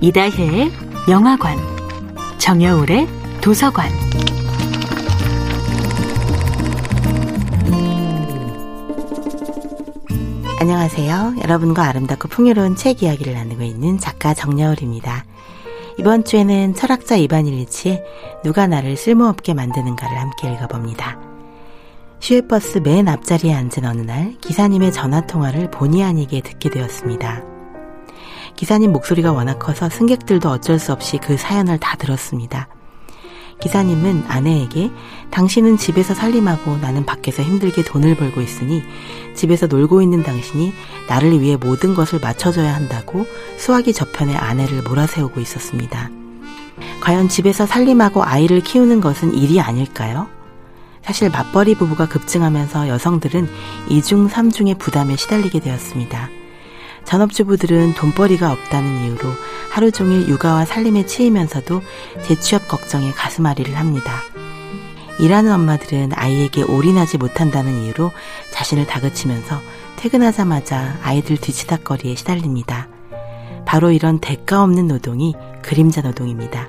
이다혜의 영화관, 정여울의 도서관. 안녕하세요. 여러분과 아름답고 풍요로운 책 이야기를 나누고 있는 작가 정여울입니다. 이번 주에는 철학자 이반 일리치의 누가 나를 쓸모없게 만드는가를 함께 읽어봅니다. 슈에버스 맨 앞자리에 앉은 어느 날 기사님의 전화 통화를 본의 아니게 듣게 되었습니다. 기사님 목소리가 워낙 커서 승객들도 어쩔 수 없이 그 사연을 다 들었습니다. 기사님은 아내에게 당신은 집에서 살림하고 나는 밖에서 힘들게 돈을 벌고 있으니 집에서 놀고 있는 당신이 나를 위해 모든 것을 맞춰줘야 한다고 수화기 저편에 아내를 몰아세우고 있었습니다. 과연 집에서 살림하고 아이를 키우는 것은 일이 아닐까요? 사실 맞벌이 부부가 급증하면서 여성들은 이중 삼중의 부담에 시달리게 되었습니다. 전업주부들은 돈벌이가 없다는 이유로 하루 종일 육아와 살림에 치이면서도 재취업 걱정에 가슴앓이를 합니다. 일하는 엄마들은 아이에게 올인하지 못한다는 이유로 자신을 다그치면서 퇴근하자마자 아이들 뒤치다거리에 시달립니다. 바로 이런 대가 없는 노동이 그림자 노동입니다.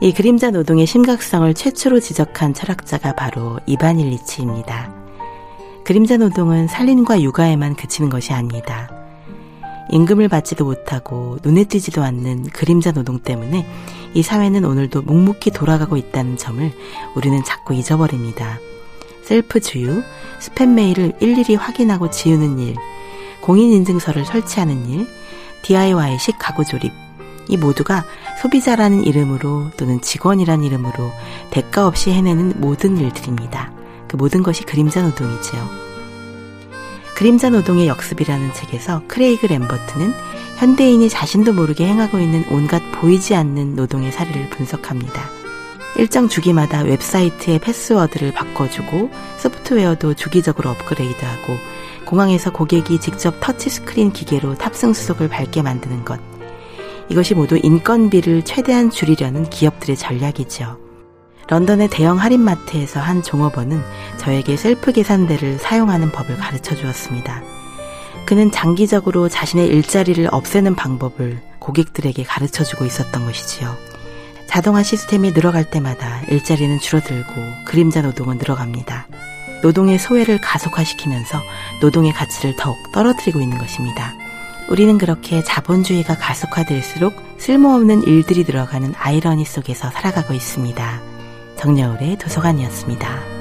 이 그림자 노동의 심각성을 최초로 지적한 철학자가 바로 이반 일리치입니다. 그림자 노동은 살림과 육아에만 그치는 것이 아닙니다. 임금을 받지도 못하고 눈에 띄지도 않는 그림자 노동 때문에 이 사회는 오늘도 묵묵히 돌아가고 있다는 점을 우리는 자꾸 잊어버립니다. 셀프 주유, 스팸 메일을 일일이 확인하고 지우는 일, 공인인증서를 설치하는 일, DIY식 가구 조립, 이 모두가 소비자라는 이름으로 또는 직원이라는 이름으로 대가 없이 해내는 모든 일들입니다. 그 모든 것이 그림자 노동이지요. 그림자 노동의 역습이라는 책에서 크레이그 램버트는 현대인이 자신도 모르게 행하고 있는 온갖 보이지 않는 노동의 사례를 분석합니다. 일정 주기마다 웹사이트의 패스워드를 바꿔주고 소프트웨어도 주기적으로 업그레이드하고 공항에서 고객이 직접 터치스크린 기계로 탑승 수속을 밟게 만드는 것. 이것이 모두 인건비를 최대한 줄이려는 기업들의 전략이죠. 런던의 대형 할인마트에서 한 종업원은 저에게 셀프 계산대를 사용하는 법을 가르쳐 주었습니다. 그는 장기적으로 자신의 일자리를 없애는 방법을 고객들에게 가르쳐 주고 있었던 것이지요. 자동화 시스템이 늘어갈 때마다 일자리는 줄어들고 그림자 노동은 늘어갑니다. 노동의 소외를 가속화시키면서 노동의 가치를 더욱 떨어뜨리고 있는 것입니다. 우리는 그렇게 자본주의가 가속화될수록 쓸모없는 일들이 들어가는 아이러니 속에서 살아가고 있습니다. 정여울의 도서관이었습니다.